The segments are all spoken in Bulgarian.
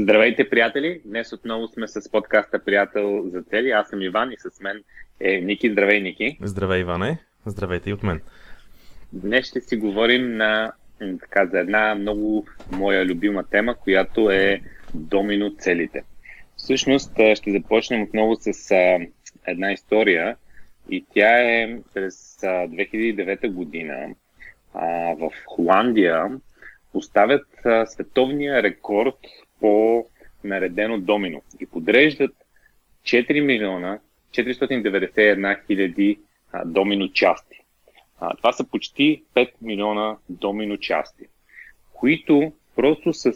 Здравейте, приятели! Днес отново сме с подкаста Приятел за цели. Аз съм Иван и с мен е Ники. Здравей, Ники! Здравей, Иване! Здравейте и от мен! Днес ще си говорим на, така, за една много моя любима тема, която е домино целите. Всъщност ще започнем отново с а, една история и тя е през а, 2009 година а, в Холандия поставят а, световния рекорд по наредено домино и подреждат 4 милиона 491 хиляди домино части. А, това са почти 5 милиона домино части, които просто с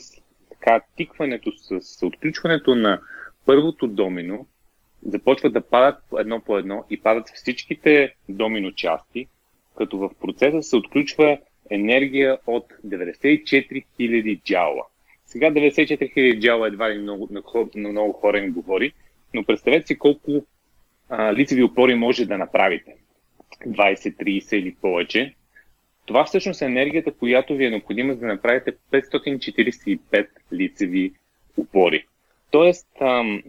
така тикването, с, отключването на първото домино, започват да падат едно по едно и падат всичките домино части, като в процеса се отключва енергия от 94 000 джаула. Сега 94 000 джаула едва ли много, на, на много хора им говори, но представете си колко а, лицеви опори може да направите. 20, 30 или повече. Това всъщност е енергията, която ви е необходима за да направите 545 лицеви опори. Тоест, ам,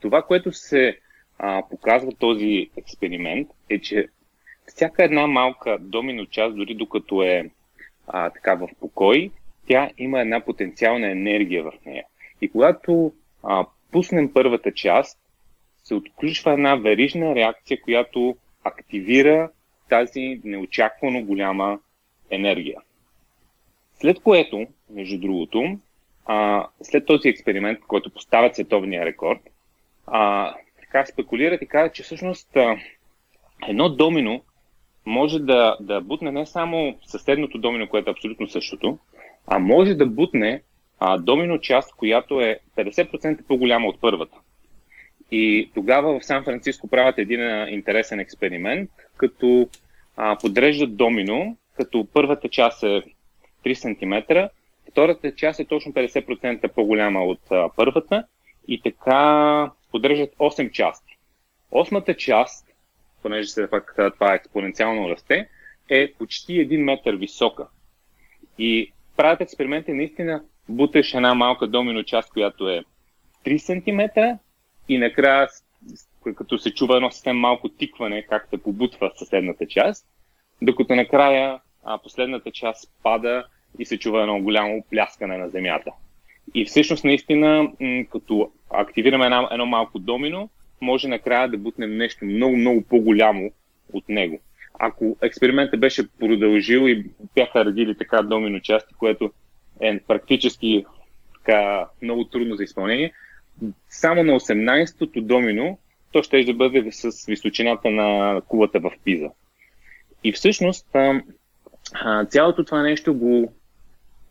това, което се а, показва този експеримент, е, че всяка една малка домино част, дори докато е а, така в покой, тя има една потенциална енергия в нея. И когато а, пуснем първата част, се отключва една верижна реакция, която активира тази неочаквано голяма енергия. След което, между другото, а, след този експеримент, който поставя световния рекорд, а, така спекулират и казват, че всъщност а, едно домино може да, да бутне не само съседното домино, което е абсолютно същото, а може да бутне а, домино част, която е 50% по-голяма от първата. И тогава в Сан Франциско правят един интересен експеримент, като а, подреждат домино, като първата част е 3 см, втората част е точно 50% по-голяма от а, първата и така подреждат 8 части. Осмата част, понеже се пак това експоненциално расте, е почти 1 метър висока. И правят експерименти, наистина буташ една малка домино част, която е 3 см и накрая, като се чува едно съвсем малко тикване, как се побутва съседната част, докато накрая а, последната част пада и се чува едно голямо пляскане на земята. И всъщност наистина, като активираме едно малко домино, може накрая да бутнем нещо много, много по-голямо от него. Ако експериментът беше продължил и бяха родили така домино части, което е практически така много трудно за изпълнение, само на 18-то домино то ще да бъде с височината на кулата в Пиза. И всъщност цялото това нещо го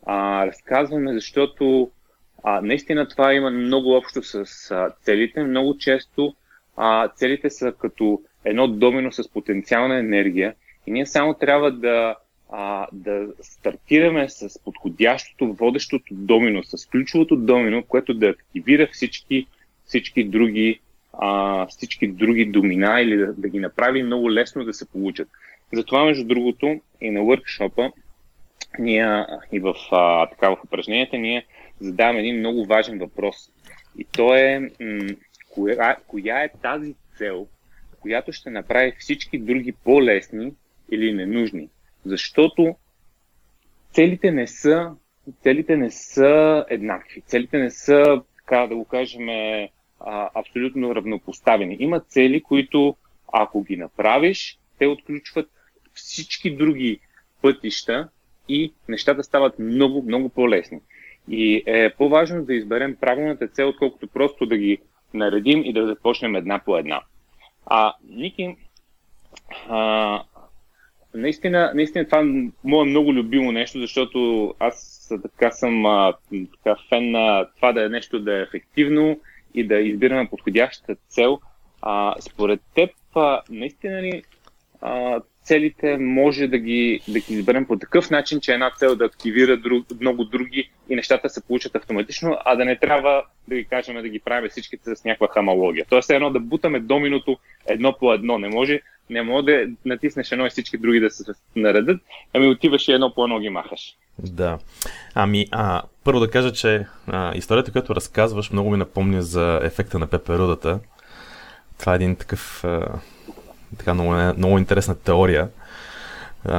а, разказваме, защото а, наистина това има много общо с а, целите. Много често а, целите са като едно домино с потенциална енергия и ние само трябва да, а, да стартираме с подходящото, водещото домино, с ключовото домино, което да активира всички, всички други а, всички други домина или да, да ги направи много лесно да се получат. Затова, между другото, и на въркшопа, ние и в, а, така, в упражненията ние задаваме един много важен въпрос. И то е м- коя, коя е тази цел, която ще направи всички други по-лесни или ненужни. Защото целите не са, целите не са еднакви. Целите не са, така да го кажем, абсолютно равнопоставени. Има цели, които ако ги направиш, те отключват всички други пътища и нещата стават много, много по-лесни. И е по-важно да изберем правилната цел, отколкото просто да ги наредим и да започнем една по една. А, Ники, а, наистина, наистина това е мое много любимо нещо, защото аз така съм а, така фен на това да е нещо да е ефективно и да избираме подходящата цел. А, според теб, а, наистина ли а, целите може да ги, да ги изберем по такъв начин, че една цел да активира друг, много други и нещата се получат автоматично, а да не трябва да ги кажем да ги правим всичките с някаква хамалогия. Тоест едно да бутаме доминото едно по едно. Не може, не може да натиснеш едно и всички други да се наредат, ами отиваш и едно по едно ги махаш. Да. Ами, а, първо да кажа, че а, историята, която разказваш, много ми напомня за ефекта на пеперудата. Това е един такъв а, така много, много интересна теория.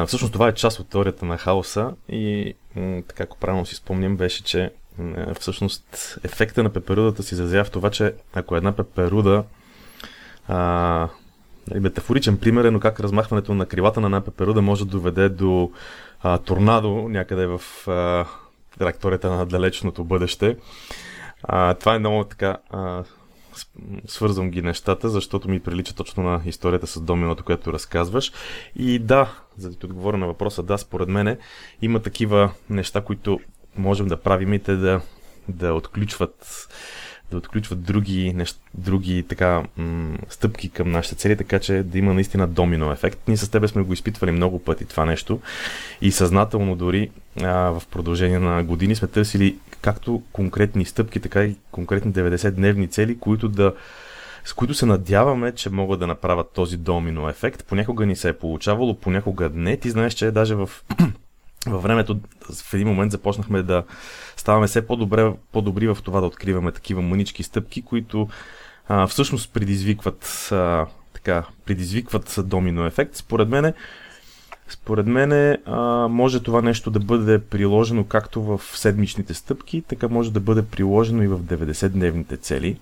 Всъщност това е част от теорията на хаоса и м- така, ако правилно си спомням, беше, че м- всъщност ефекта на пеперудата се изразява в това, че ако една пеперуда а, нали, метафоричен пример е, но как размахването на крилата на една пеперуда може да доведе до а, торнадо някъде в а, траекторията на далечното бъдеще. А, това е много така а, свързвам ги нещата, защото ми прилича точно на историята с доминото, която разказваш. И да, за да ти отговоря на въпроса, да, според мене има такива неща, които можем да правим и те да, да отключват да отключват други, нещ, други така, м- стъпки към нашите цели, така че да има наистина домино ефект. Ние с тебе сме го изпитвали много пъти това нещо и съзнателно дори а, в продължение на години сме търсили както конкретни стъпки, така и конкретни 90-дневни цели, които да с които се надяваме, че могат да направят този домино ефект. Понякога ни се е получавало, понякога не. Ти знаеш, че даже в във времето в един момент започнахме да ставаме все по-добре, по-добри в това да откриваме такива мънички стъпки, които а, всъщност предизвикват а, така, предизвикват домино ефект. Според мен, според мен може това нещо да бъде приложено както в седмичните стъпки, така може да бъде приложено и в 90-дневните цели.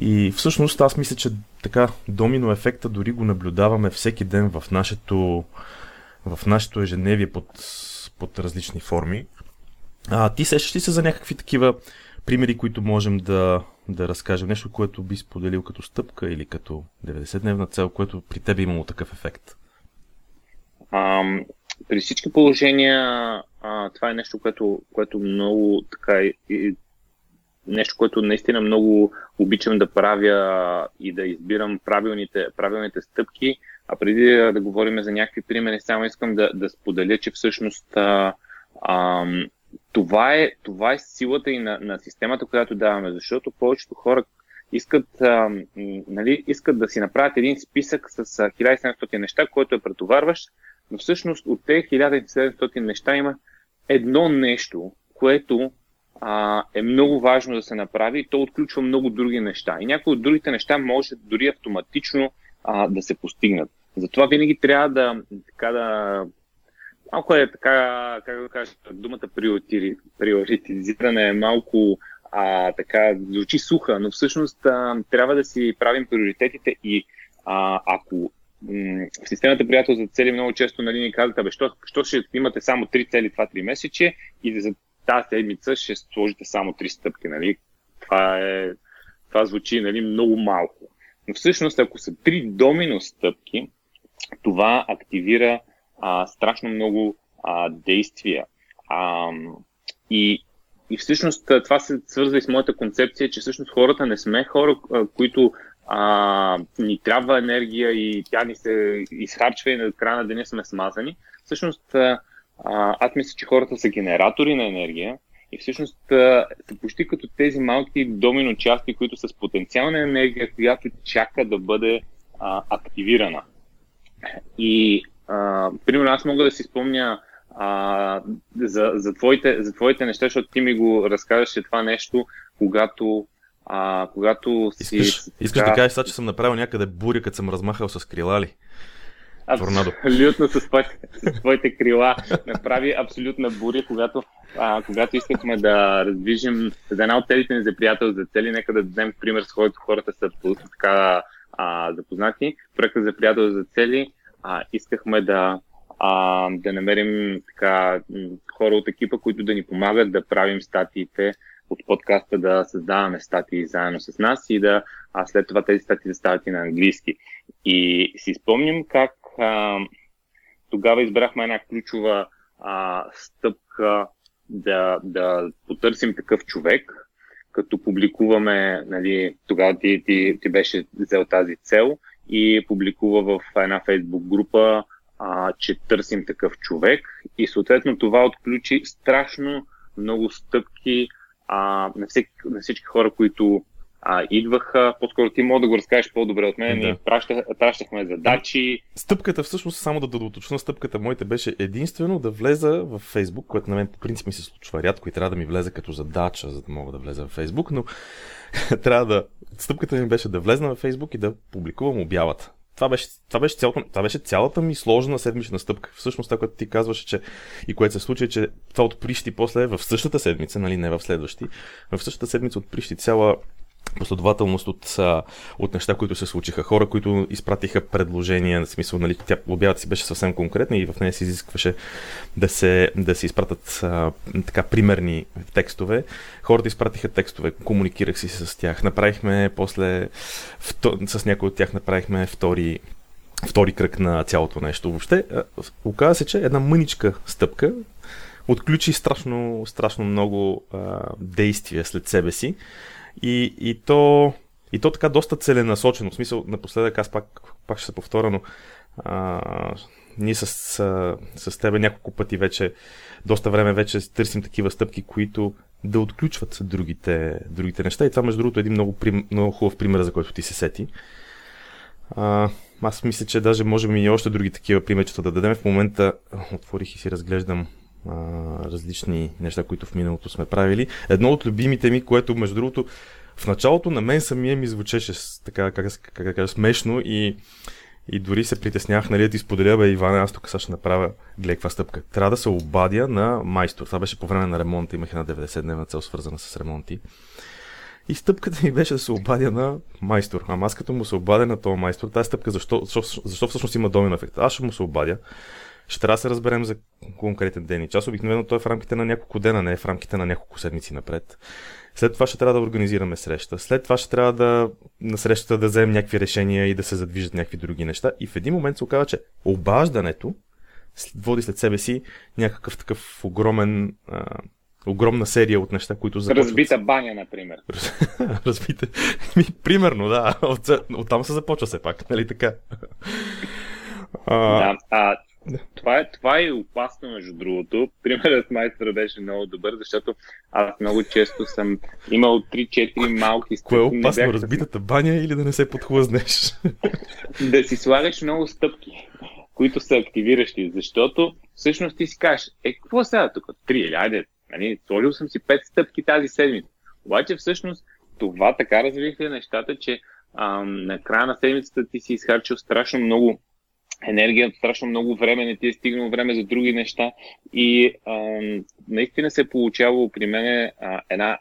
И всъщност аз мисля, че така домино ефекта дори го наблюдаваме всеки ден в нашето в нашето ежедневие под, под различни форми. А, ти сещаш ли се за някакви такива примери, които можем да, да разкажем? Нещо, което би споделил като стъпка или като 90-дневна цел, което при теб е имало такъв ефект? А, при всички положения а, това е нещо, което, което много така и, нещо, което наистина много обичам да правя и да избирам правилните, правилните стъпки. А преди да, говорим за някакви примери, само искам да, да споделя, че всъщност а, а, това, е, това е силата и на, на системата, която даваме, защото повечето хора искат, а, нали, искат да си направят един списък с 1700 неща, който е претоварващ, но всъщност от тези 1700 неща има едно нещо, което а, е много важно да се направи и то отключва много други неща. И някои от другите неща може дори автоматично а, да се постигнат. Затова винаги трябва да, така да малко е така, как да кажа, думата приоритизиране е малко а, така, звучи суха, но всъщност а, трябва да си правим приоритетите и а, ако в системата приятел за цели много често нали, ни казват, абе, що, що ще имате само три цели това три месече и за тази седмица ще сложите само три стъпки. Нали? Това, е, това звучи нали, много малко. Но всъщност, ако са три домино стъпки, това активира а, страшно много а, действия. А, и, и всъщност това се свързва и с моята концепция, че всъщност хората не сме хора, които а, ни трябва енергия и тя ни се изхарчва и на края на деня сме смазани. Всъщност, а, аз мисля, че хората са генератори на енергия и всъщност са почти като тези малки домино части, които са с потенциална енергия, която чака да бъде а, активирана. И, а, примерно, аз мога да си спомня а, за, за, твоите, за твоите неща, защото ти ми го разказваше това нещо, когато а, когато си... Искаш, искаш да кажеш сега, че съм направил някъде буря, като съм размахал с крила ли? Абсолютно с твоите, с твоите крила. Направи абсолютна буря, когато, а, когато искахме да раздвижим за една от целите ни за приятел за цели. Нека да дадем пример, с който хората са така а, запознати. Проектът за приятел за цели а, искахме да, а, да намерим така, хора от екипа, които да ни помагат да правим статиите от подкаста, да създаваме статии заедно с нас и да а след това тези статии да стават и на английски. И си спомням как а, тогава избрахме една ключова а, стъпка да, да потърсим такъв човек, като публикуваме, нали, тогава ти, ти, ти беше взел тази цел и публикува в една фейсбук група, а, че търсим такъв човек. И съответно това отключи страшно много стъпки а, на, всеки, на всички хора, които а, идваха, по-скоро ти мога да го разкажеш по-добре от мен, да. ние пращах, пращахме задачи. Стъпката, всъщност, само да, да уточна, стъпката моите беше единствено да влеза в Фейсбук, което на мен по принцип ми се случва рядко и трябва да ми влезе като задача, за да мога да влеза в Фейсбук, но трябва да... Стъпката ми беше да влезна в Фейсбук и да публикувам обявата това беше, това, беше цялата, това беше цялата ми сложна седмична стъпка. Всъщност това, което ти казваше, че и което се случи, че това отприщи после в същата седмица, нали, не в следващи, в същата седмица отприщи цяла последователност от, от неща, които се случиха. Хора, които изпратиха предложения, в смисъл, нали, тя обявата си беше съвсем конкретна и в нея се изискваше да се, да се изпратят а, така примерни текстове. Хората изпратиха текстове, комуникирах си с тях, направихме после, вто, с някои от тях направихме втори втори кръг на цялото нещо. Въобще, оказа се, че една мъничка стъпка отключи страшно, страшно много а, действия след себе си. И, и, то, и то така доста целенасочено. В смисъл, напоследък аз пак, пак ще се повторя, но а, ние с, с, с тебе няколко пъти вече, доста време вече търсим такива стъпки, които да отключват другите, другите неща. И това, между другото, е един много, много хубав пример, за който ти се сети. А, аз мисля, че даже можем и още други такива примерчета да дадем. В момента отворих и си разглеждам а, различни неща, които в миналото сме правили. Едно от любимите ми, което между другото в началото на мен самия ми звучеше така, как, как, как, как смешно и, и дори се притеснях, нали, да ти споделя, бе, Иване, аз тук сега ще направя, гледай стъпка. Трябва да се обадя на майстор. Това беше по време на ремонта, имах една 90-дневна цел, свързана с ремонти. И стъпката ми беше да се обадя на майстор. Ама аз като му се обадя на този майстор, тази стъпка, защо, защо, защо всъщност има домен ефект? Аз ще му се обадя ще трябва да се разберем за конкретен ден и час. Обикновено той е в рамките на няколко дена, не е в рамките на няколко седмици напред. След това ще трябва да организираме среща. След това ще трябва да на срещата да вземем някакви решения и да се задвижат някакви други неща. И в един момент се оказва, че обаждането води след себе си някакъв такъв огромен а, огромна серия от неща, които започват. Разбита баня, например. Разбита. Примерно, да. От, оттам се започва все пак, нали така? А... Да, а, това е, това е опасно, между другото. Примерът майстора беше много добър, защото аз много често съм имал 3-4 малки стъпки. Кое е опасно, разбитата баня или да не се подхлъзнеш? да си слагаш много стъпки, които са активиращи, защото всъщност ти си кажеш, е, какво сега тук? Три или айде, нали, сложил съм си 5 стъпки тази седмица. Обаче всъщност това така развихли нещата, че ам, на края на седмицата ти си изхарчил страшно много енергия, страшно много време, не ти е стигнало време за други неща и а, наистина се е получавало при мен една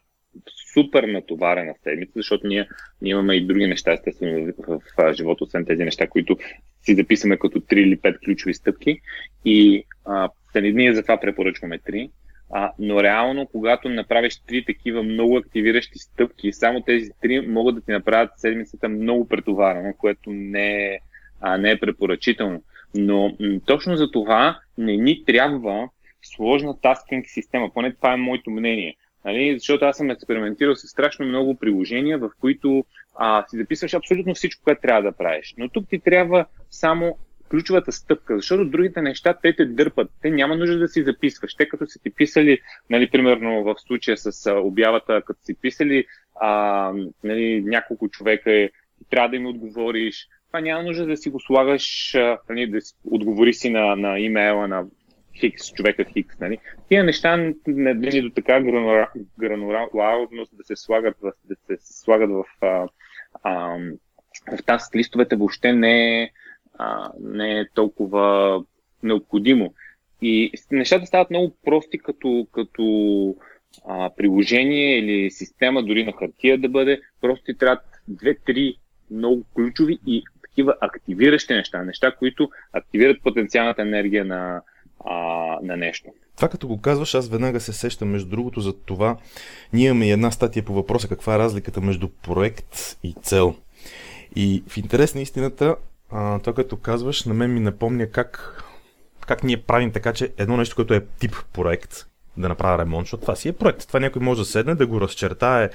супер натоварена седмица, защото ние, ние имаме и други неща, естествено, в, в, живота, освен тези неща, които си записаме като 3 или 5 ключови стъпки. И а, ние затова препоръчваме 3. А, но реално, когато направиш три такива много активиращи стъпки, само тези три могат да ти направят седмицата много претоварена, което не е, а не е препоръчително. Но м- точно за това не ни трябва сложна таскинг система. Поне това е моето мнение. Нали? Защото аз съм експериментирал с страшно много приложения, в които а, си записваш абсолютно всичко, което трябва да правиш. Но тук ти трябва само ключовата стъпка, защото другите неща те те дърпат. Те няма нужда да си записваш. Те като си ти писали, нали, примерно в случая с обявата, като си писали а, нали, няколко човека, и трябва да им отговориш, това няма нужда да си го слагаш, нали, да си отговори си на, на имейла на Хикс, човека Хикс. Нали. Тия неща не дали до така грануларност да се слагат в, да се слагат в, а, а, в тази листовете въобще не е, а, не е толкова необходимо. И нещата стават много прости като, като а, приложение или система, дори на хартия да бъде. Просто ти трябва две-три много ключови и такива активиращи неща, неща, които активират потенциалната енергия на, а, на нещо. Това като го казваш, аз веднага се сещам между другото за това. Ние имаме една статия по въпроса каква е разликата между проект и цел. И в интерес на истината, а, това като казваш, на мен ми напомня как, как ние правим така, че едно нещо, което е тип проект, да направя ремонт, защото това си е проект. Това някой може да седне, да го разчертае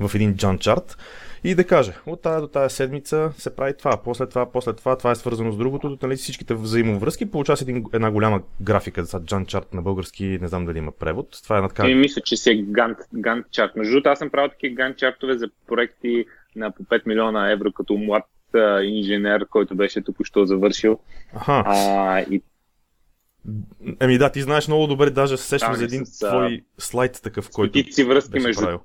в един джан чарт и да каже, от тази до тази седмица се прави това, после това, после това, това е свързано с другото, нали, всичките взаимовръзки, получава се една голяма графика, за Джан чарт на български, не знам дали има превод. Това е една така... И мисля, че си е Гант, Гант чарт. Между другото, аз съм правил такива Гант чартове за проекти на по 5 милиона евро като млад а, инженер, който беше току-що завършил. Аха. А, и Еми да, ти знаеш много добре, даже се сещам за един с, твой слайд такъв, който си връзки между правил.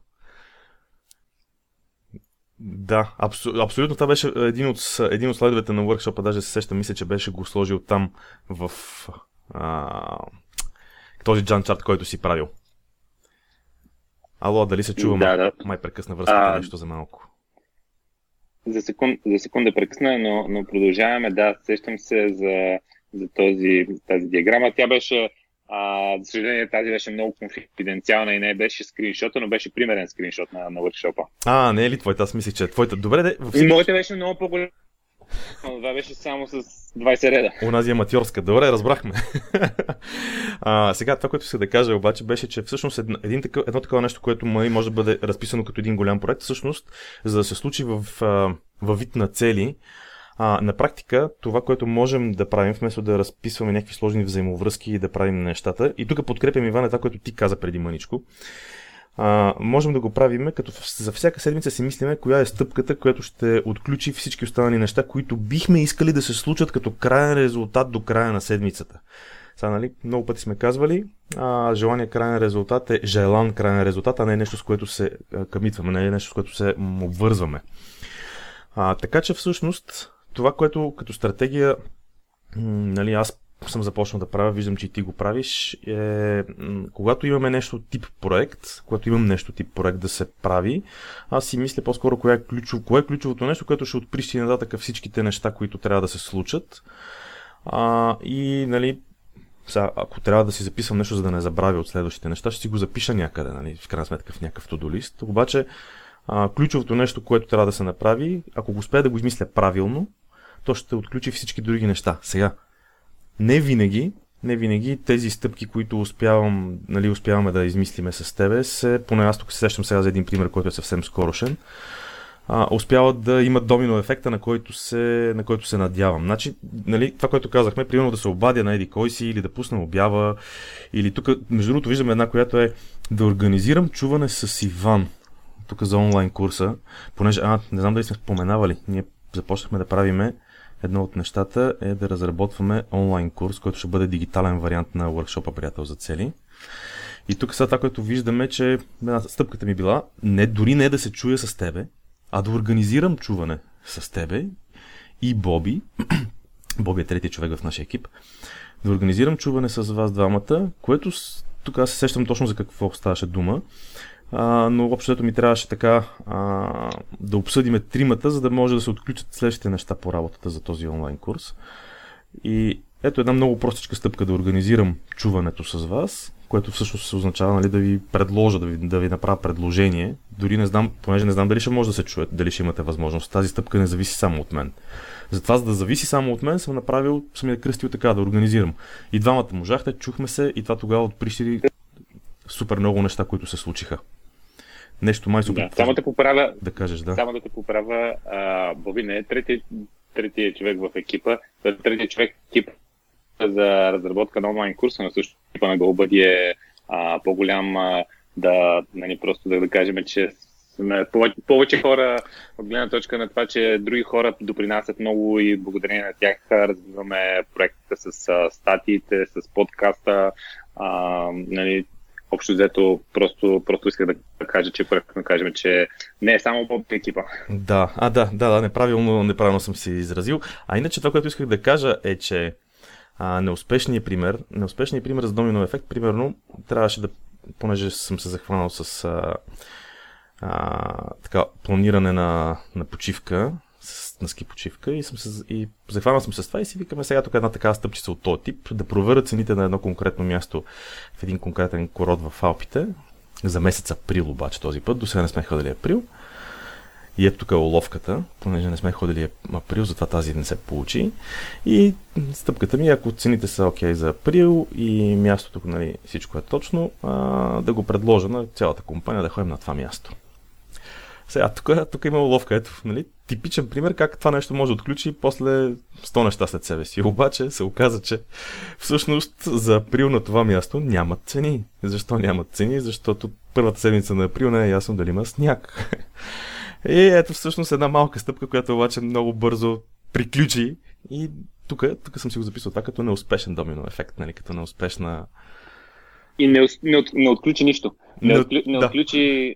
Да, абсо, абсолютно това беше един от, един от слайдовете на workshop даже се сещам, мисля, че беше го сложил там в а, този джан чарт, който си правил. Ало, дали се чуваме? Да, да. Май прекъсна връзката а, нещо за малко. За, секунд, за секунда прекъсна, но, но продължаваме. Да, сещам се за, за този, тази диаграма. Тя беше а, за съжаление, тази беше много конфиденциална и не беше скриншота, но беше примерен скриншот на, на workshop А, не е ли твоята? Аз мислих, че е твоята. Добре, де. Всички... И моята беше много по-голяма. Това беше само с 20 реда. Унази аматьорска. Добре, разбрахме. а, сега това, което се да кажа обаче, беше, че всъщност едно, един такъв, едно такова нещо, което може да бъде разписано като един голям проект, всъщност, за да се случи в, в вид на цели, а, на практика, това, което можем да правим, вместо да разписваме някакви сложни взаимовръзки и да правим нещата, и тук подкрепям Иван това, което ти каза преди мъничко, а, можем да го правим, като за всяка седмица си мислиме коя е стъпката, която ще отключи всички останали неща, които бихме искали да се случат като крайен резултат до края на седмицата. Сега, нали, много пъти сме казвали, а, желание крайен резултат е желан крайен резултат, а не нещо, с което се камитваме, не е нещо, с което се обвързваме. А, така че всъщност това, което като стратегия, нали, аз съм започнал да правя, виждам, че и ти го правиш, е, когато имаме нещо тип проект, когато имам нещо тип проект да се прави, аз си мисля по-скоро кое е, ключов, кое е ключовото нещо, което ще отприщи нататък всичките неща, които трябва да се случат. А, и, нали, сега, ако трябва да си записвам нещо, за да не забравя от следващите неща, ще си го запиша някъде, нали, в крайна сметка в някакъв тодолист. Обаче, а, ключовото нещо, което трябва да се направи, ако го успея да го измисля правилно, то ще отключи всички други неща. Сега, не винаги, не винаги тези стъпки, които успявам, нали, успяваме да измислиме с тебе, се, поне аз тук се сещам сега за един пример, който е съвсем скорошен, а, успяват да имат домино ефекта, на който се, на който се надявам. Значи, нали, това, което казахме, примерно да се обадя на еди кой си, или да пусна обява, или тук, между другото, виждаме една, която е да организирам чуване с Иван. Тук за онлайн курса, понеже, а, не знам дали сме споменавали, ние започнахме да правиме едно от нещата е да разработваме онлайн курс, който ще бъде дигитален вариант на workshop Приятел за цели. И тук сега това, което виждаме, че стъпката ми била не, дори не да се чуя с тебе, а да организирам чуване с тебе и Боби, Боби е третия човек в нашия екип, да организирам чуване с вас двамата, което тук аз се сещам точно за какво ставаше дума а, но общото ми трябваше така а, да обсъдиме тримата, за да може да се отключат следващите неща по работата за този онлайн курс. И ето една много простичка стъпка да организирам чуването с вас, което всъщност се означава нали, да ви предложа, да ви, да ви направя предложение. Дори не знам, понеже не знам дали ще може да се чуете, дали ще имате възможност. Тази стъпка не зависи само от мен. Затова, за да зависи само от мен, съм направил, съм я кръстил така, да организирам. И двамата можахте, чухме се и това тогава отприщи супер много неща, които се случиха. Нещо май супер. Да, само да поправя. Да кажеш, да. Само да те поправя. А, Боби не е третия човек в екипа. Е третия човек в екипа за разработка на онлайн курса, но също екипа на GoBuddy е а, по-голям а, да, нали, просто да, да кажем, че сме повече, повече хора от гледна точка на това, че други хора допринасят много и благодарение на тях развиваме проекта с а, статиите, с подкаста, а, нали, общо взето просто, просто исках да кажа, че да кажем, че не е само по екипа. Да, а да, да, да, неправилно, неправилно съм си изразил. А иначе това, което исках да кажа е, че а, неуспешният пример, неуспешният пример за домино ефект, примерно, трябваше да, понеже съм се захванал с а, а, така, планиране на, на почивка, на ски почивка и, съм се, и захванал съм се с това и си викаме сега тук една такава стъпчица от този тип, да проверя цените на едно конкретно място в един конкретен корот в Алпите, за месец април обаче този път, до сега не сме ходили април. И ето тук е уловката, понеже не сме ходили април, затова тази не се получи. И стъпката ми, ако цените са окей okay за април и мястото, нали, всичко е точно, а, да го предложа на цялата компания да ходим на това място. Сега, тук, тук има уловка. Ето, нали, типичен пример как това нещо може да отключи после 100 неща след себе си. Обаче се оказа, че всъщност за април на това място нямат цени. Защо нямат цени? Защото първата седмица на април не е ясно дали има сняг. И ето всъщност една малка стъпка, която обаче много бързо приключи и тук, тук съм си го записал това като неуспешен домино ефект, нали, като неуспешна... И не, не, от, не отключи нищо. Не, не, отклю, не да. отключи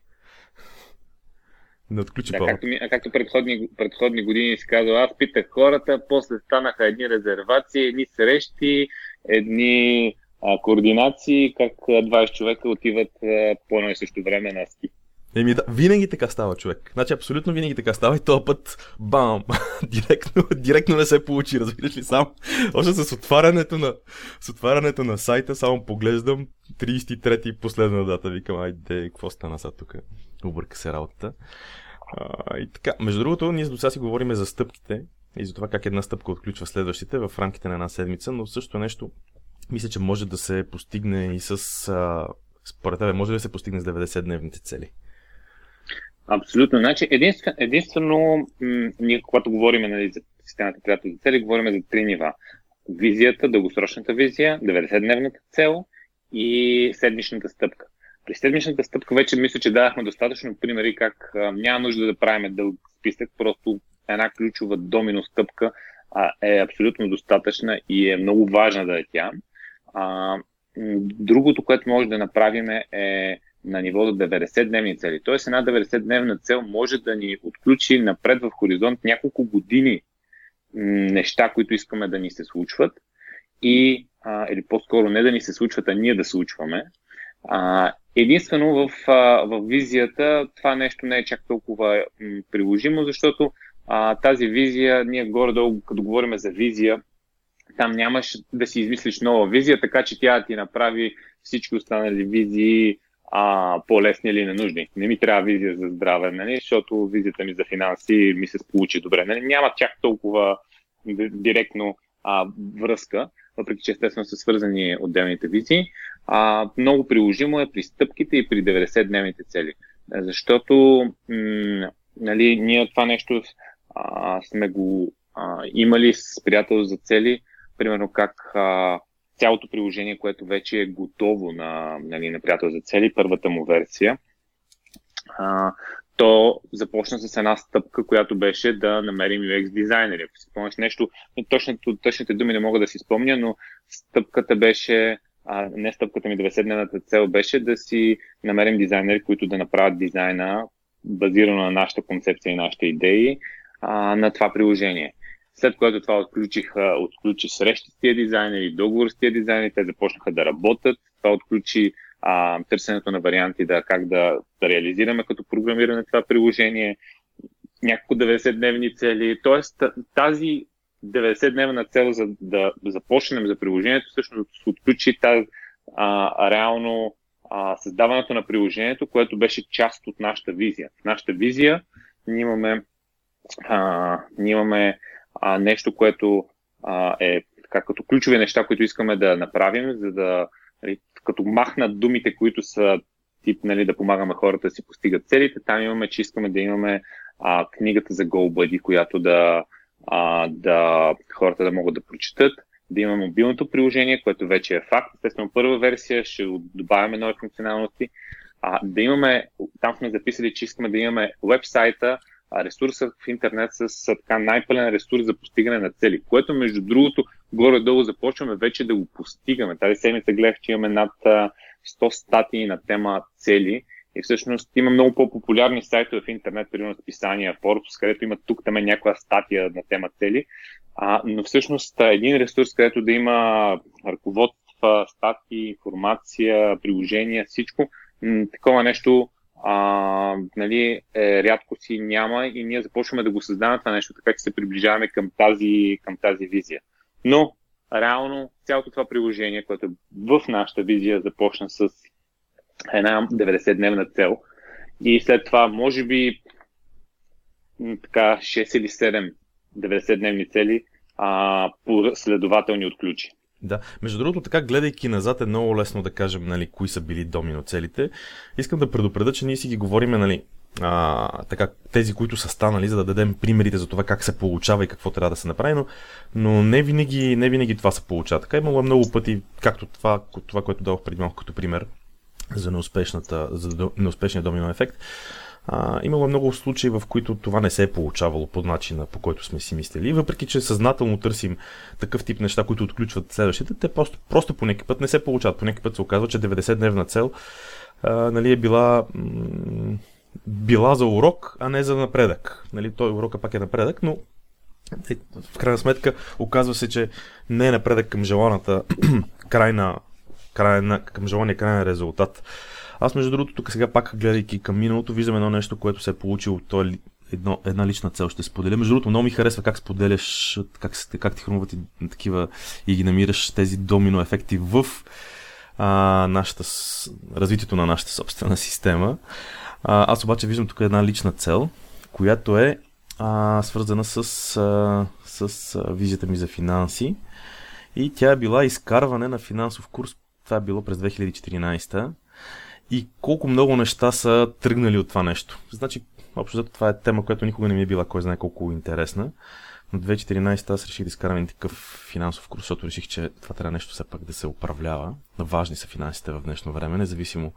не отключи да, както, ми, както предходни, предходни години си казва, аз питах хората, после станаха едни резервации, едни срещи, едни а, координации, как 20 човека отиват а, по едно и също време на ски. Еми да, винаги така става човек. Значи абсолютно винаги така става и този път бам! директно, директно не се получи, разбираш ли сам? Още с отварянето на, с отварянето на сайта, само поглеждам 33-ти последна дата, викам, айде, какво стана сега тук? Обърка се работата. А, и така, между другото, ние до сега си говорим за стъпките и за това как една стъпка отключва следващите в рамките на една седмица, но също нещо, мисля, че може да се постигне и с... А, според тебе, може да се постигне с 90-дневните цели? Абсолютно. Значи, единствено, единствено ние, когато говорим нали, за системата приятел за цели, говорим за три нива. Визията, дългосрочната визия, 90-дневната цел и седмичната стъпка. При седмичната стъпка вече мисля, че дадахме достатъчно примери как а, няма нужда да правим дълъг списък, просто една ключова домино стъпка а, е абсолютно достатъчна и е много важна да е тя. А, другото, което може да направим е на ниво до 90-дневни цели. Тоест една 90-дневна цел може да ни отключи напред в хоризонт няколко години неща, които искаме да ни се случват и, а, или по-скоро не да ни се случват, а ние да случваме. А, единствено в, а, в визията това нещо не е чак толкова м, приложимо, защото а, тази визия, ние горе-долу, като говорим за визия, там нямаш да си измислиш нова визия, така че тя ти направи всички останали визии а, по-лесни или ненужни. Не ми трябва визия за здраве, нали, защото визията ми за финанси ми се получи добре. Нали, няма чак толкова директно а, връзка, въпреки че естествено са свързани отделните визии. А, много приложимо е при стъпките и при 90-дневните цели. Защото м- нали, ние това нещо а, сме го а, имали с приятел за цели, примерно как а, цялото приложение, което вече е готово на, нали, на приятел за цели, първата му версия, а, то започна с една стъпка, която беше да намерим UX дизайнери. Ако си спомняш нещо, точното, точните думи не мога да си спомня, но стъпката беше, а, не стъпката ми, 90-дневната цел беше да си намерим дизайнери, които да направят дизайна базирано на нашата концепция и нашите идеи а, на това приложение. След което това отключих, отключи срещи с тия дизайнери, договор с тия дизайнери, те започнаха да работят. Това отключи а, търсенето на варианти да как да, да реализираме като програмиране това приложение, няколко 90-дневни цели. Тоест тази 90-дневна цел за да започнем за приложението всъщност отключи тази а, реално а, създаването на приложението, което беше част от нашата визия. В нашата визия ние имаме, а, ние имаме а, нещо, което а, е така, като ключови неща, които искаме да направим, за да, нали, като махнат думите, които са тип нали, да помагаме хората да си постигат целите, там имаме, че искаме да имаме а, книгата за GoBuddy, която да, а, да хората да могат да прочитат, да имаме мобилното приложение, което вече е факт. Естествено, първа версия ще добавяме нови функционалности. А, да имаме, там сме записали, че искаме да имаме вебсайта, ресурса в интернет с така най-пълен ресурс за постигане на цели, което между другото горе-долу започваме вече да го постигаме. Тази седмица гледах, че имаме над 100 статии на тема цели и всъщност има много по-популярни сайтове в интернет, примерно списания Forbes, където има тук там някаква статия на тема цели, а, но всъщност един ресурс, където да има ръководства, статии, информация, приложения, всичко, такова нещо а, нали, е, рядко си няма и ние започваме да го създаваме това нещо, така че се приближаваме към тази, към тази визия. Но, реално, цялото това приложение, което е в нашата визия, започна с една 90-дневна цел и след това, може би, така 6 или 7 90-дневни цели а, следователни от ключи. Да, между другото, така гледайки назад е много лесно да кажем, нали, кои са били домино целите. Искам да предупреда, че ние си ги говориме, нали, а, така, тези, които са станали, за да дадем примерите за това как се получава и какво трябва да се направи, но, но не, винаги, не винаги това се получава. Така имало много пъти, както това, това което дадох преди малко като пример за, неуспешната, за неуспешния домино ефект. А, имало много случаи, в които това не се е получавало по начина, по който сме си мислили. Въпреки, че съзнателно търсим такъв тип неща, които отключват следващите, те просто, просто по някакъв път не се получават. По някакъв път се оказва, че 90-дневна цел а, нали, е била м- била за урок, а не за напредък. Нали, той урока пак е напредък, но е, в крайна сметка оказва се, че не е напредък към желаната крайна, крайна, към желания крайен резултат. Аз между другото тук сега пак гледайки към миналото, виждам едно нещо, което се е получило от този едно, една лична цел ще споделя. Между другото, много ми харесва как споделяш, как, как ти хрумват и такива и ги намираш тези домино ефекти в а, нашата, развитието на нашата собствена система. А, аз обаче виждам тук една лична цел, която е а, свързана с, а, с а, визията ми за финанси. И тя е била изкарване на финансов курс. Това е било през 2014 и колко много неща са тръгнали от това нещо. Значи, общо зато това е тема, която никога не ми е била кой знае колко интересна. Но 2014 аз реших да изкарам такъв финансов курс, защото реших, че това трябва нещо все пак да се управлява. Важни са финансите в днешно време, независимо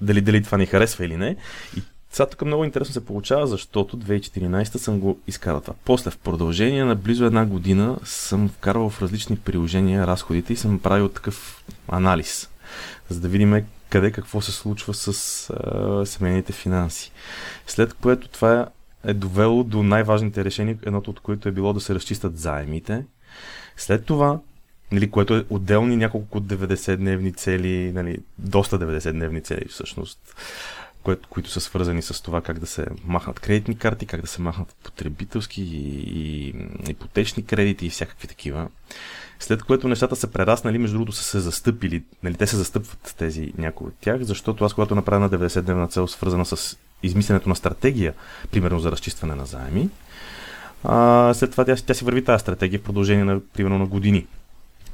дали, дали това ни харесва или не. И сега тук много интересно се получава, защото 2014 съм го изкарал това. После в продължение на близо една година съм вкарвал в различни приложения разходите и съм правил такъв анализ, за да видим къде какво се случва с а, семейните финанси. След което това е довело до най-важните решения, едното от които е било да се разчистят заемите. След това нали, което е отделни няколко 90-дневни цели, нали, доста 90-дневни цели всъщност, което, които са свързани с това как да се махнат кредитни карти, как да се махнат потребителски и, и ипотечни кредити и всякакви такива. След което нещата са прераснали, между другото са се застъпили, нали, те се застъпват тези някои от тях, защото аз когато направя на 90-дневна цел, свързана с измисленето на стратегия, примерно за разчистване на заеми, а, след това тя, тя си върви тази стратегия в продължение на, примерно, на години.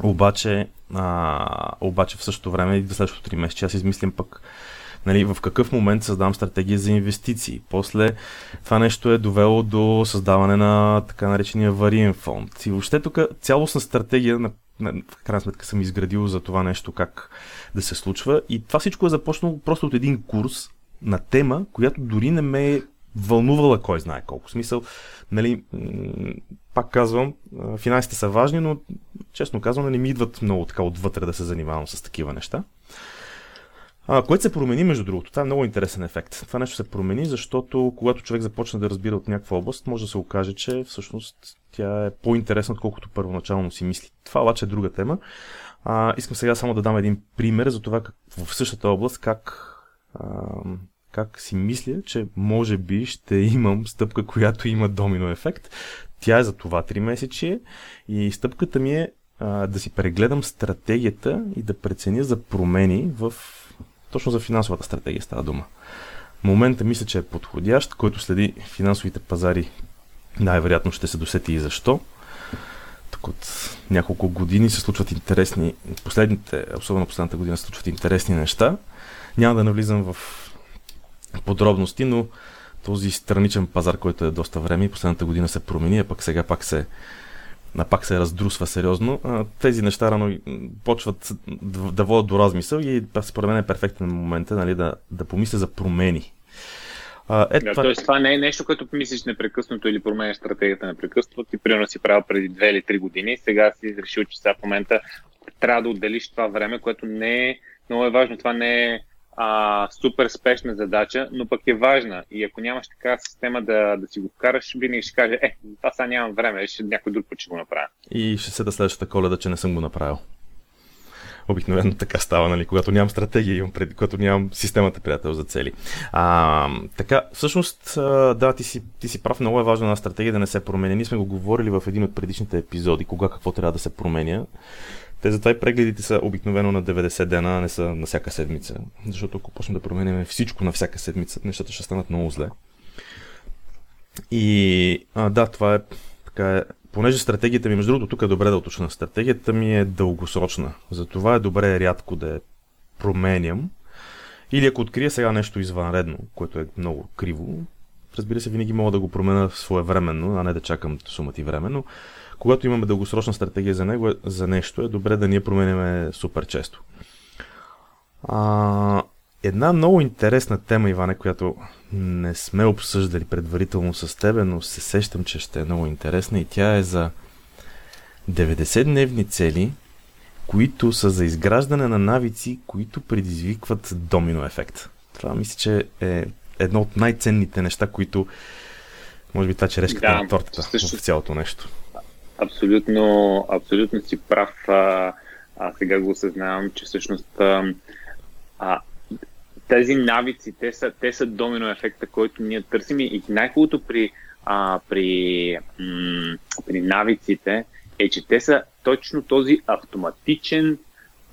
Обаче, а, обаче в същото време и до следващото 3 месеца аз измислям пък нали, в какъв момент създавам стратегия за инвестиции. После това нещо е довело до създаване на така наречения вариен фонд. И въобще тук цялостна стратегия на в крайна сметка съм изградил за това нещо как да се случва. И това всичко е започнало просто от един курс на тема, която дори не ме е вълнувала кой знае колко. Смисъл, нали, пак казвам, финансите са важни, но честно казвам, не ми идват много така отвътре да се занимавам с такива неща. А, което се промени, между другото. Това е много интересен ефект. Това нещо се промени, защото когато човек започне да разбира от някаква област, може да се окаже, че всъщност тя е по-интересна, отколкото първоначално си мисли. Това обаче е друга тема. А, искам сега само да дам един пример за това как, в същата област как а, как си мисля, че може би ще имам стъпка, която има домино ефект. Тя е за това 3 месече и стъпката ми е а, да си прегледам стратегията и да преценя за промени в точно за финансовата стратегия става дума. Момента мисля, че е подходящ, който следи финансовите пазари най-вероятно ще се досети и защо. Тук от няколко години се случват интересни, последните, особено последната година се случват интересни неща. Няма да навлизам в подробности, но този страничен пазар, който е доста време и последната година се промени, а пък сега пак се, а пак се раздрусва сериозно. Тези неща рано почват да водят до размисъл и според мен е перфектен момент нали, да, да помисля за промени. А, е, да, това... Тоест, това не е нещо, което помислиш непрекъснато или променяш стратегията непрекъснато. Ти примерно си правил преди две или три години, сега си решил, че сега в момента трябва да отделиш това време, което не е много е важно. Това не е а, супер спешна задача, но пък е важна. И ако нямаш така система да, да си го вкараш, винаги ще каже, е, това сега нямам време, ще някой друг път ще го направя. И ще се да следващата коледа, че не съм го направил. Обикновено така става, нали, когато нямам стратегия, имам пред, когато нямам системата приятел за цели. А, така, всъщност, да, ти си, ти си прав, много е важно на стратегия да не се променя. Ние сме го говорили в един от предишните епизоди, кога какво трябва да се променя. Те затова и прегледите са обикновено на 90 дена, а не са на всяка седмица. Защото ако почнем да променяме всичко на всяка седмица, нещата ще станат много зле. И а, да, това е така е. Понеже стратегията ми, между другото, тук е добре да уточна, стратегията ми е дългосрочна. Затова е добре рядко да я променям. Или ако открия сега нещо извънредно, което е много криво, разбира се, винаги мога да го променя своевременно, а не да чакам сумата и време, но когато имаме дългосрочна стратегия за, него, за нещо, е добре да ние променяме супер често. А, една много интересна тема, Иване, която не сме обсъждали предварително с тебе, но се сещам, че ще е много интересна и тя е за 90-дневни цели, които са за изграждане на навици, които предизвикват домино ефект. Това мисля, че е едно от най-ценните неща, които може би това черешката да, на тортата също, в цялото нещо. Абсолютно, абсолютно си прав. А, а сега го осъзнавам, че всъщност а, а, тези навици, те са, те са домино ефекта, който ние търсим и най-хубавото при, а, при, м- при навиците е, че те са точно този автоматичен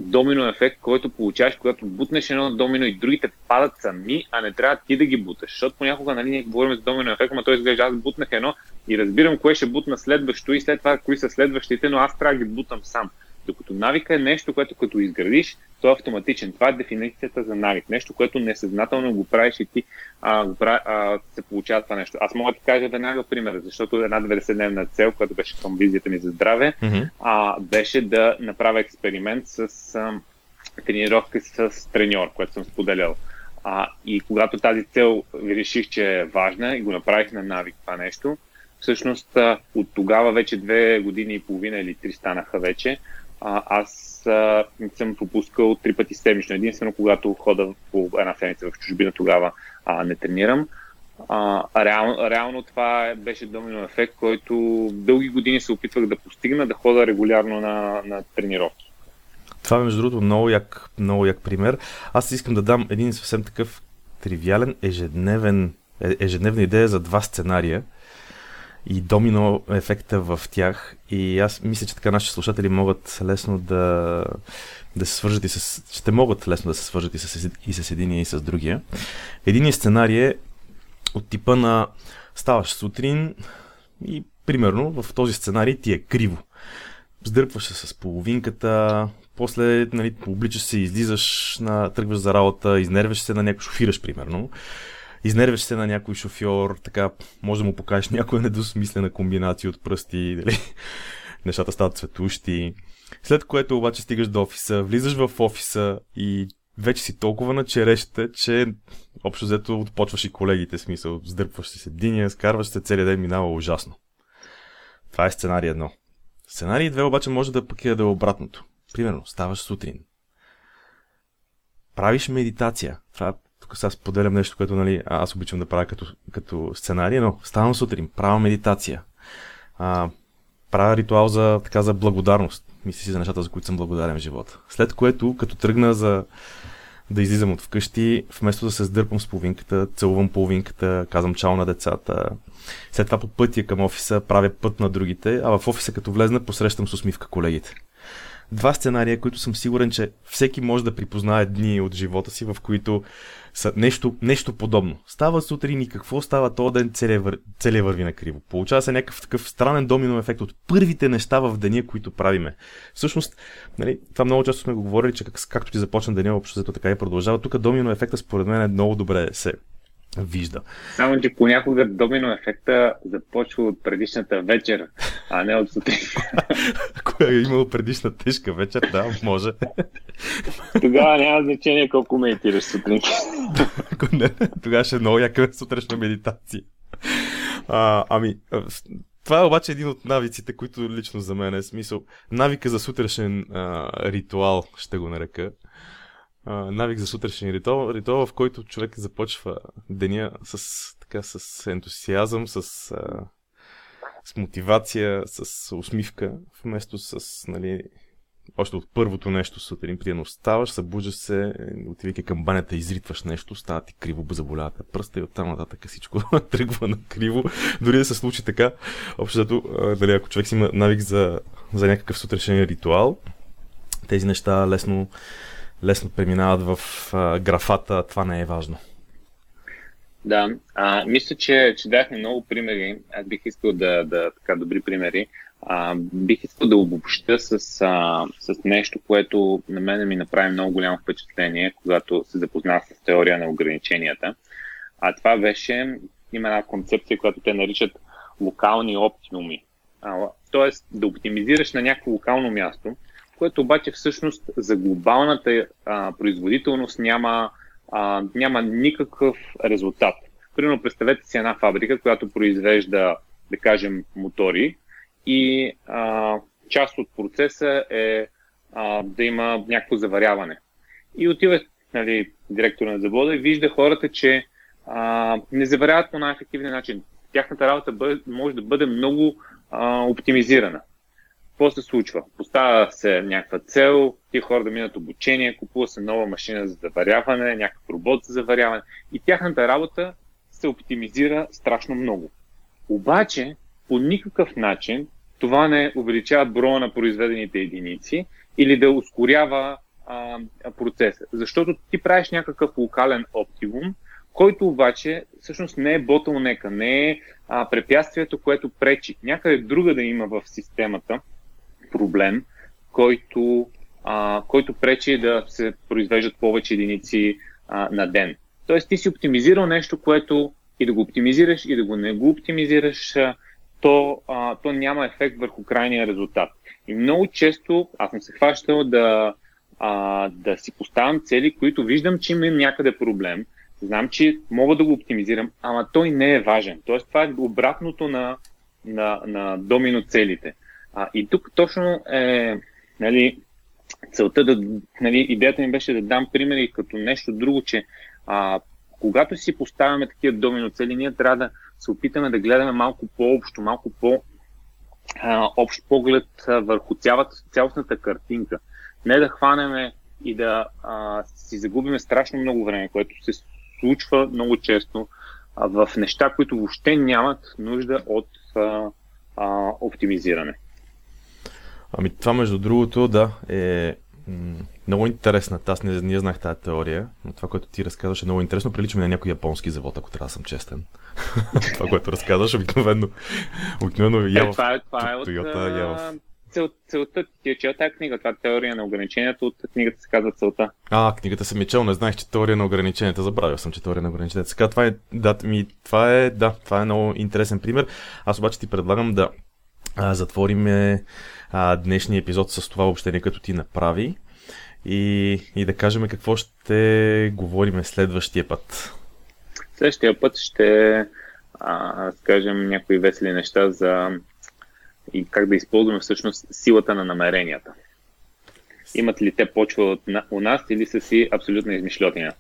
домино ефект, който получаваш, когато бутнеш едно домино и другите падат сами, а не трябва ти да ги буташ. Защото понякога нали, ние говорим за домино ефект, но той изглежда аз бутнах едно и разбирам кое ще бутна следващо и след това кои са следващите, но аз трябва да ги бутам сам. Докато навика е нещо, което като изградиш, то е автоматичен. Това е дефиницията за навик. Нещо, което несъзнателно го правиш и ти а, го прави, а, се получава това нещо. Аз мога да ти кажа веднага пример, защото една 90-дневна цел, която беше към визията ми за здраве, mm-hmm. а, беше да направя експеримент с а, тренировка с треньор, което съм споделял. А, и когато тази цел реших, че е важна и го направих на навик това нещо, всъщност от тогава вече две години и половина или три станаха вече, аз а, съм пропускал три пъти седмично. Единствено, когато хода по една седмица в чужбина, тогава а, не тренирам. А, реално, реално това беше домино ефект, който дълги години се опитвах да постигна, да хода регулярно на, на тренировки. Това е, между другото, много як, много як пример. Аз искам да дам един съвсем такъв тривиален, ежедневен, е, ежедневна идея за два сценария, и домино ефекта в тях. И аз мисля, че така нашите слушатели могат лесно да, да се свържат и с... Ще могат лесно да се свържат и с, и с единия и с другия. Единият сценарий е от типа на ставаш сутрин и примерно в този сценарий ти е криво. Сдърпваш се с половинката, после нали, обличаш се, излизаш, на, тръгваш за работа, изнервяш се на някой шофираш, примерно изнервяш се на някой шофьор, така може да му покажеш някоя недосмислена комбинация от пръсти, дали нещата стават цветущи. След което обаче стигаш до офиса, влизаш в офиса и вече си толкова на черещата, че общо взето отпочваш и колегите, смисъл, сдърпваш се с единия, скарваш се целият ден, минава ужасно. Това е сценарий едно. Сценарий две обаче може да пък е да е обратното. Примерно, ставаш сутрин. Правиш медитация. Това тук сега споделям нещо, което нали, аз обичам да правя като, като сценарий, но ставам сутрин, правя медитация, а, правя ритуал за, така, за благодарност. Мисля си за нещата, за които съм благодарен в живота. След което, като тръгна за да излизам от вкъщи, вместо да се сдърпам с половинката, целувам половинката, казвам чао на децата. След това по пътя към офиса правя път на другите, а в офиса като влезна посрещам с усмивка колегите два сценария, които съм сигурен, че всеки може да припознае дни от живота си, в които са нещо, нещо подобно. Става сутрин и какво става този ден, целият, вър... върви на криво. Получава се някакъв такъв странен домино ефект от първите неща в деня, които правиме. Всъщност, нали, това много често сме го говорили, че как, както ти започна деня, общо така и продължава. Тук домино ефекта според мен е много добре се вижда. Само, че понякога домино ефекта започва от предишната вечер, а не от сутрин. Ако е имало предишна тежка вечер, да, може. Тогава няма значение колко медитираш сутрин. тогава ще е много яка сутрешна медитация. А, ами, това е обаче един от навиците, които лично за мен е смисъл. Навика за сутрешен а, ритуал, ще го нарека навик за сутрешен ритуал, ритуал, в който човек започва деня с, така, с ентусиазъм, с, а, с мотивация, с усмивка, вместо с, нали, още от първото нещо сутрин, приедно ставаш, събуждаш се, отивайки към банята, изритваш нещо, става ти криво, заболявате пръста и оттам нататък всичко тръгва на криво. Дори да се случи така, общото, дали, ако човек си има навик за, за някакъв сутрешен ритуал, тези неща лесно лесно преминават в а, графата, това не е важно. Да, а, мисля, че, че дахме много примери. Аз бих искал да, да така добри примери. А, бих искал да обобща с, а, с нещо, което на мен ми направи много голямо впечатление, когато се запознах с теория на ограниченията. А това беше, има една концепция, която те наричат локални оптимуми. Тоест да оптимизираш на някакво локално място, което обаче всъщност за глобалната а, производителност няма, а, няма никакъв резултат. Примерно представете си една фабрика, която произвежда, да кажем, мотори и а, част от процеса е а, да има някакво заваряване. И отива нали, директора на завода и вижда хората, че а, не заваряват по най-ефективен начин. Тяхната работа бъде, може да бъде много а, оптимизирана. Какво се случва? Поставя се някаква цел, тия хора да минат обучение, купува се нова машина за заваряване, някакъв робот за заваряване и тяхната работа се оптимизира страшно много. Обаче, по никакъв начин това не увеличава броя на произведените единици или да ускорява а, процеса. Защото ти правиш някакъв локален оптимум, който обаче всъщност не е ботълнека, не е а, препятствието, което пречи. Някъде друга да има в системата проблем, който, а, който пречи да се произвеждат повече единици а, на ден. Тоест ти си оптимизирал нещо, което и да го оптимизираш, и да го не го оптимизираш, то, а, то няма ефект върху крайния резултат. И много често аз съм се хващал да, а, да си поставям цели, които виждам, че има някъде проблем. Знам, че мога да го оптимизирам, ама той не е важен. Тоест, това е обратното на, на, на домино целите. А, и тук точно е нали, целта да, нали, идеята ми беше да дам примери като нещо друго, че а, когато си поставяме такива домино цели, ние трябва да се опитаме да гледаме малко по-общо, малко по- общ поглед върху цялата, цялостната картинка. Не да хванеме и да а, си загубиме страшно много време, което се случва много често а, в неща, които въобще нямат нужда от а, а, оптимизиране. Ами това между другото, да, е много интересна. Аз не, не знах тази теория, но това, което ти разказваш е много интересно. Прилича ми на някой японски завод, ако трябва да съм честен. това, което разказваш, обикновено. Обикновено е, това, е, това е от, Toyota, я цел, целта ти е чел тази книга, това е теория на ограничението, от книгата се казва целта. А, книгата съм ми чел, не знаех, че теория на ограниченията, забравил съм, че теория на ограниченията. Сега това е, да, ми, това е, да, това е много интересен пример. Аз обаче ти предлагам да а, затворим а, днешния епизод с това общение, като ти направи и, и да кажем какво ще говорим следващия път. Следващия път ще а, скажем някои весели неща за и как да използваме всъщност силата на намеренията. Имат ли те почва от, у нас или са си абсолютно измишлетина?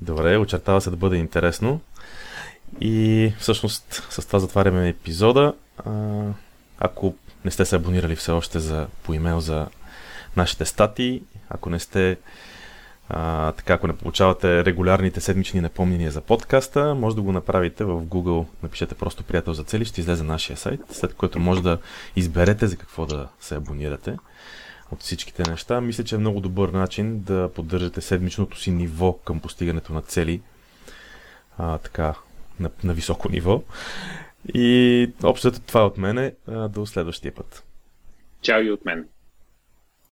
Добре, очертава се да бъде интересно. И всъщност с това затваряме епизода. Ако не сте се абонирали все още за, по имейл за нашите статии, ако не сте а, така, ако не получавате регулярните седмични напомнения за подкаста, може да го направите в Google, напишете просто приятел за цели, ще излезе нашия сайт, след което може да изберете за какво да се абонирате от всичките неща. Мисля, че е много добър начин да поддържате седмичното си ниво към постигането на цели а, така, на, на високо ниво. И общото това е от мене. До следващия път. Чао и от мен.